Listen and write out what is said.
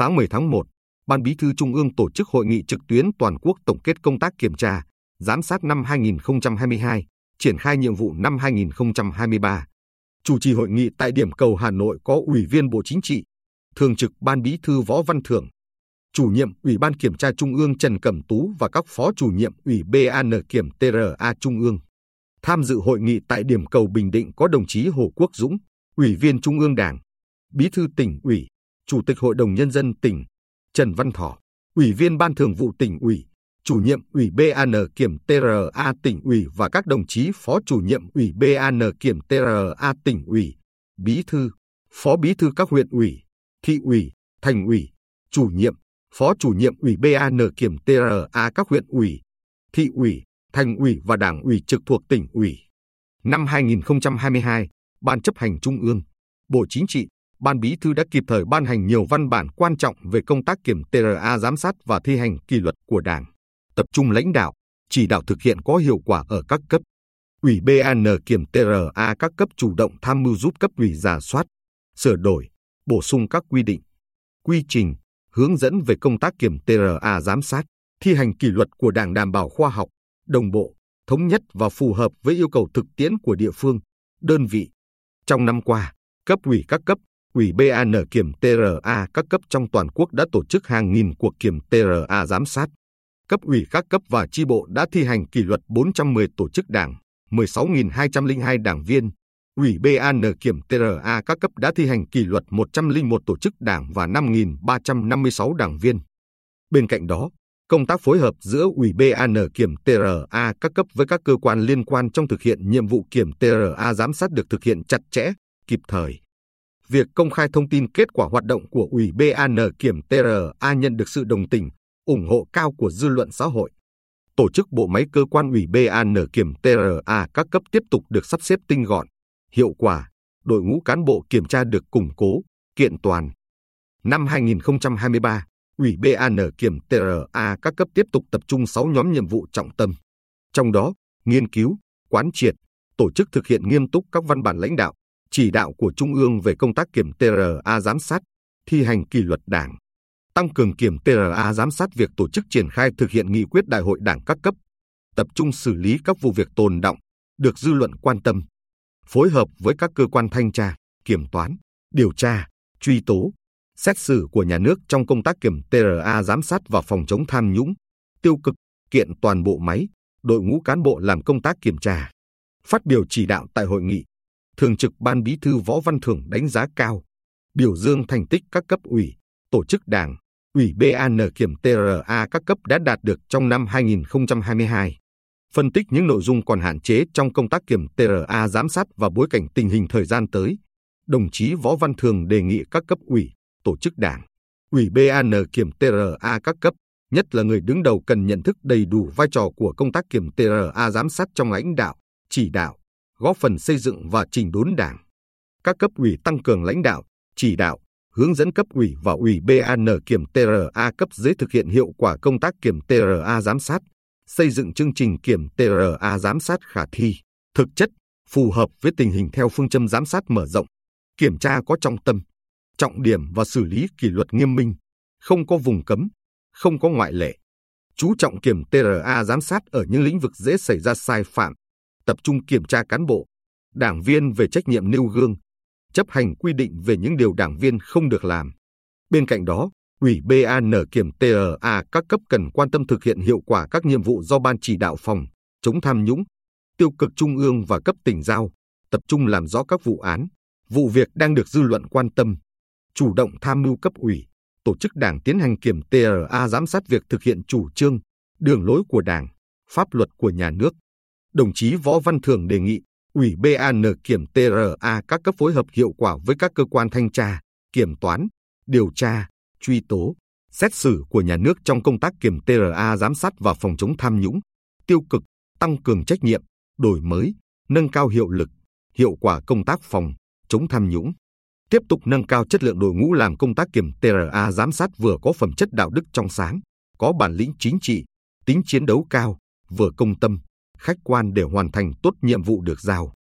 Sáng 10 tháng 1, Ban Bí thư Trung ương tổ chức hội nghị trực tuyến toàn quốc tổng kết công tác kiểm tra, giám sát năm 2022, triển khai nhiệm vụ năm 2023. Chủ trì hội nghị tại điểm cầu Hà Nội có Ủy viên Bộ Chính trị, Thường trực Ban Bí thư Võ Văn Thưởng, chủ nhiệm Ủy ban Kiểm tra Trung ương Trần Cẩm Tú và các phó chủ nhiệm Ủy ban Kiểm TRA Trung ương. Tham dự hội nghị tại điểm cầu Bình Định có đồng chí Hồ Quốc Dũng, Ủy viên Trung ương Đảng, Bí thư tỉnh ủy, Chủ tịch Hội đồng Nhân dân tỉnh, Trần Văn Thọ, Ủy viên Ban Thường vụ tỉnh ủy, chủ nhiệm Ủy ban Kiểm TRA tỉnh ủy và các đồng chí phó chủ nhiệm Ủy ban Kiểm TRA tỉnh ủy, Bí thư, Phó Bí thư các huyện ủy, thị ủy, thành ủy, chủ nhiệm, Phó chủ nhiệm Ủy ban Kiểm TRA các huyện ủy, thị ủy, thành ủy và đảng ủy trực thuộc tỉnh ủy. Năm 2022, Ban chấp hành Trung ương, Bộ Chính trị, Ban Bí thư đã kịp thời ban hành nhiều văn bản quan trọng về công tác kiểm TRA giám sát và thi hành kỷ luật của Đảng, tập trung lãnh đạo, chỉ đạo thực hiện có hiệu quả ở các cấp. Ủy ban kiểm TRA các cấp chủ động tham mưu giúp cấp ủy giả soát, sửa đổi, bổ sung các quy định, quy trình, hướng dẫn về công tác kiểm TRA giám sát, thi hành kỷ luật của Đảng đảm bảo khoa học, đồng bộ, thống nhất và phù hợp với yêu cầu thực tiễn của địa phương, đơn vị. Trong năm qua, cấp ủy các cấp, Ủy ban kiểm TRA các cấp trong toàn quốc đã tổ chức hàng nghìn cuộc kiểm TRA giám sát. Cấp ủy các cấp và chi bộ đã thi hành kỷ luật 410 tổ chức đảng, 16.202 đảng viên. Ủy ban kiểm TRA các cấp đã thi hành kỷ luật 101 tổ chức đảng và 5.356 đảng viên. Bên cạnh đó, công tác phối hợp giữa Ủy ban kiểm TRA các cấp với các cơ quan liên quan trong thực hiện nhiệm vụ kiểm TRA giám sát được thực hiện chặt chẽ, kịp thời. Việc công khai thông tin kết quả hoạt động của Ủy ban kiểm TRA nhận được sự đồng tình, ủng hộ cao của dư luận xã hội. Tổ chức bộ máy cơ quan Ủy ban kiểm TRA các cấp tiếp tục được sắp xếp tinh gọn, hiệu quả, đội ngũ cán bộ kiểm tra được củng cố, kiện toàn. Năm 2023, Ủy ban kiểm TRA các cấp tiếp tục tập trung 6 nhóm nhiệm vụ trọng tâm. Trong đó, nghiên cứu, quán triệt, tổ chức thực hiện nghiêm túc các văn bản lãnh đạo, chỉ đạo của Trung ương về công tác kiểm TRA giám sát, thi hành kỷ luật đảng, tăng cường kiểm TRA giám sát việc tổ chức triển khai thực hiện nghị quyết đại hội đảng các cấp, tập trung xử lý các vụ việc tồn động, được dư luận quan tâm, phối hợp với các cơ quan thanh tra, kiểm toán, điều tra, truy tố, xét xử của nhà nước trong công tác kiểm TRA giám sát và phòng chống tham nhũng, tiêu cực, kiện toàn bộ máy, đội ngũ cán bộ làm công tác kiểm tra. Phát biểu chỉ đạo tại hội nghị, Thường trực Ban Bí thư Võ Văn Thưởng đánh giá cao, biểu dương thành tích các cấp ủy, tổ chức đảng, ủy ban kiểm TRA các cấp đã đạt được trong năm 2022. Phân tích những nội dung còn hạn chế trong công tác kiểm TRA giám sát và bối cảnh tình hình thời gian tới, đồng chí Võ Văn Thường đề nghị các cấp ủy, tổ chức đảng, ủy ban kiểm TRA các cấp, nhất là người đứng đầu cần nhận thức đầy đủ vai trò của công tác kiểm TRA giám sát trong lãnh đạo, chỉ đạo, góp phần xây dựng và chỉnh đốn đảng. Các cấp ủy tăng cường lãnh đạo, chỉ đạo, hướng dẫn cấp ủy và ủy ban kiểm TRA cấp dưới thực hiện hiệu quả công tác kiểm TRA giám sát, xây dựng chương trình kiểm TRA giám sát khả thi, thực chất, phù hợp với tình hình theo phương châm giám sát mở rộng, kiểm tra có trọng tâm, trọng điểm và xử lý kỷ luật nghiêm minh, không có vùng cấm, không có ngoại lệ. Chú trọng kiểm TRA giám sát ở những lĩnh vực dễ xảy ra sai phạm, tập trung kiểm tra cán bộ, đảng viên về trách nhiệm nêu gương, chấp hành quy định về những điều đảng viên không được làm. Bên cạnh đó, Ủy ban kiểm TRA các cấp cần quan tâm thực hiện hiệu quả các nhiệm vụ do Ban chỉ đạo phòng, chống tham nhũng, tiêu cực trung ương và cấp tỉnh giao, tập trung làm rõ các vụ án, vụ việc đang được dư luận quan tâm, chủ động tham mưu cấp ủy, tổ chức đảng tiến hành kiểm TRA giám sát việc thực hiện chủ trương, đường lối của đảng, pháp luật của nhà nước. Đồng chí Võ Văn Thường đề nghị Ủy ban kiểm TRA các cấp phối hợp hiệu quả với các cơ quan thanh tra, kiểm toán, điều tra, truy tố, xét xử của nhà nước trong công tác kiểm TRA giám sát và phòng chống tham nhũng, tiêu cực, tăng cường trách nhiệm, đổi mới, nâng cao hiệu lực, hiệu quả công tác phòng chống tham nhũng. Tiếp tục nâng cao chất lượng đội ngũ làm công tác kiểm TRA giám sát vừa có phẩm chất đạo đức trong sáng, có bản lĩnh chính trị, tính chiến đấu cao, vừa công tâm, khách quan để hoàn thành tốt nhiệm vụ được giao.